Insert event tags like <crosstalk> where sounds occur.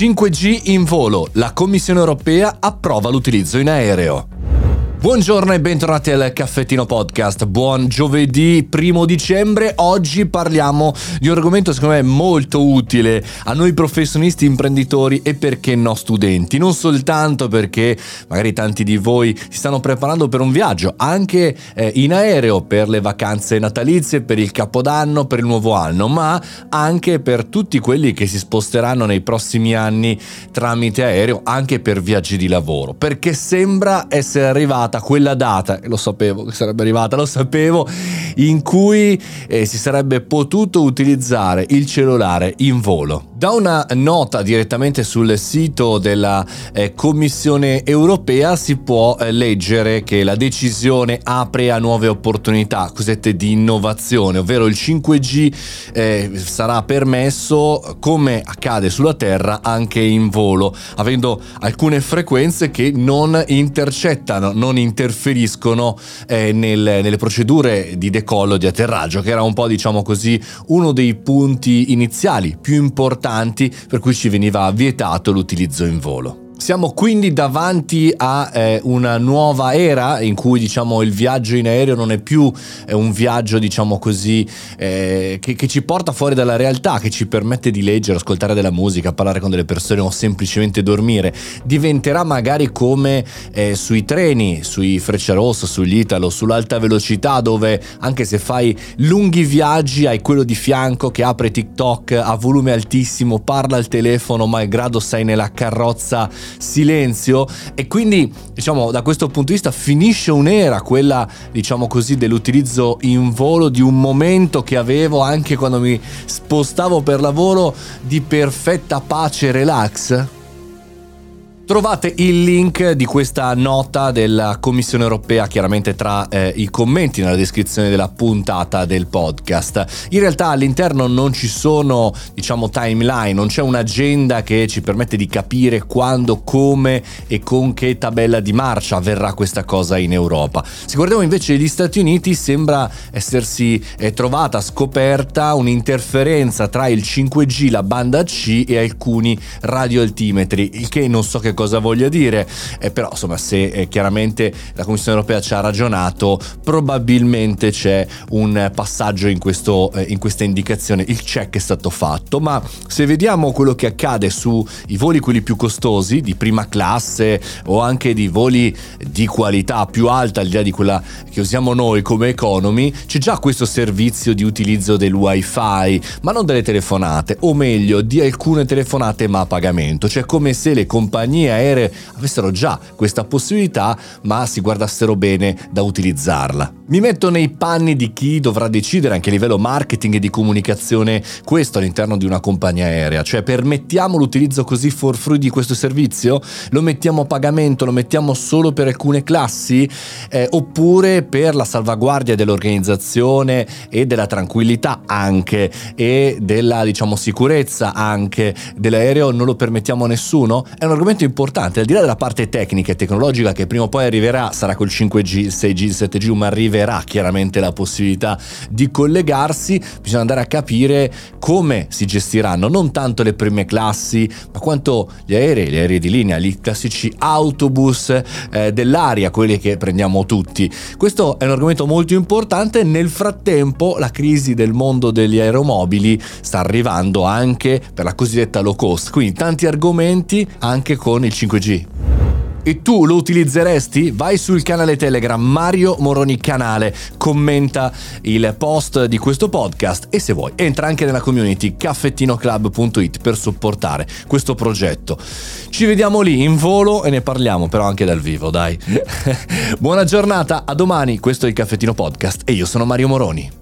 5G in volo. La Commissione europea approva l'utilizzo in aereo. Buongiorno e bentornati al Caffettino Podcast. Buon giovedì primo dicembre. Oggi parliamo di un argomento secondo me molto utile a noi professionisti, imprenditori e perché no studenti. Non soltanto perché magari tanti di voi si stanno preparando per un viaggio, anche eh, in aereo per le vacanze natalizie, per il capodanno, per il nuovo anno, ma anche per tutti quelli che si sposteranno nei prossimi anni tramite aereo, anche per viaggi di lavoro. Perché sembra essere arrivato arrivata quella data, lo sapevo che sarebbe arrivata, lo sapevo, in cui eh, si sarebbe potuto utilizzare il cellulare in volo. Da una nota direttamente sul sito della eh, Commissione europea si può eh, leggere che la decisione apre a nuove opportunità cosiddette di innovazione, ovvero il 5G eh, sarà permesso come accade sulla Terra anche in volo, avendo alcune frequenze che non intercettano, non interferiscono eh, nel, nelle procedure di decollo di atterraggio, che era un po' diciamo così uno dei punti iniziali più importanti importanti per cui ci veniva vietato l'utilizzo in volo. Siamo quindi davanti a eh, una nuova era in cui diciamo, il viaggio in aereo non è più eh, un viaggio diciamo così, eh, che, che, ci porta fuori dalla realtà, che ci permette di leggere, ascoltare della musica, parlare con delle persone o semplicemente dormire. Diventerà magari come eh, sui treni, sui Frecciarossa, sugli Italo, sull'alta velocità dove anche se fai lunghi viaggi hai quello di fianco che apre TikTok a volume altissimo, parla al telefono malgrado sei nella carrozza silenzio. E quindi diciamo da questo punto di vista finisce un'era quella diciamo così dell'utilizzo in volo di un momento che avevo anche quando mi spostavo per lavoro di perfetta pace e relax Trovate il link di questa nota della Commissione europea chiaramente tra eh, i commenti nella descrizione della puntata del podcast. In realtà all'interno non ci sono, diciamo, timeline, non c'è un'agenda che ci permette di capire quando, come e con che tabella di marcia avverrà questa cosa in Europa. Se guardiamo invece gli Stati Uniti sembra essersi eh, trovata scoperta un'interferenza tra il 5G, la banda C e alcuni radioaltimetri, il che non so che cosa voglia dire, eh, però insomma se eh, chiaramente la Commissione europea ci ha ragionato, probabilmente c'è un passaggio in, questo, eh, in questa indicazione, il check è stato fatto, ma se vediamo quello che accade sui voli quelli più costosi, di prima classe o anche di voli di qualità più alta, al di là di quella che usiamo noi come economy, c'è già questo servizio di utilizzo del wifi, ma non delle telefonate, o meglio di alcune telefonate ma a pagamento, cioè come se le compagnie compagnie aeree avessero già questa possibilità, ma si guardassero bene da utilizzarla. Mi metto nei panni di chi dovrà decidere anche a livello marketing e di comunicazione questo all'interno di una compagnia aerea, cioè permettiamo l'utilizzo così for free di questo servizio? Lo mettiamo a pagamento, lo mettiamo solo per alcune classi eh, oppure per la salvaguardia dell'organizzazione e della tranquillità anche e della diciamo sicurezza anche dell'aereo non lo permettiamo a nessuno? È un argomento importante, al di là della parte tecnica e tecnologica che prima o poi arriverà, sarà col 5G, il 6G, il 7G, ma arriverà arriverà chiaramente la possibilità di collegarsi, bisogna andare a capire come si gestiranno non tanto le prime classi, ma quanto gli aerei, gli aerei di linea, gli classici autobus eh, dell'aria, quelli che prendiamo tutti. Questo è un argomento molto importante, nel frattempo la crisi del mondo degli aeromobili sta arrivando anche per la cosiddetta low cost, quindi tanti argomenti anche con il 5G. E tu lo utilizzeresti? Vai sul canale Telegram Mario Moroni Canale, commenta il post di questo podcast e se vuoi entra anche nella community caffettinoclub.it per supportare questo progetto. Ci vediamo lì in volo e ne parliamo però anche dal vivo, dai. <laughs> Buona giornata, a domani, questo è il Caffettino Podcast e io sono Mario Moroni.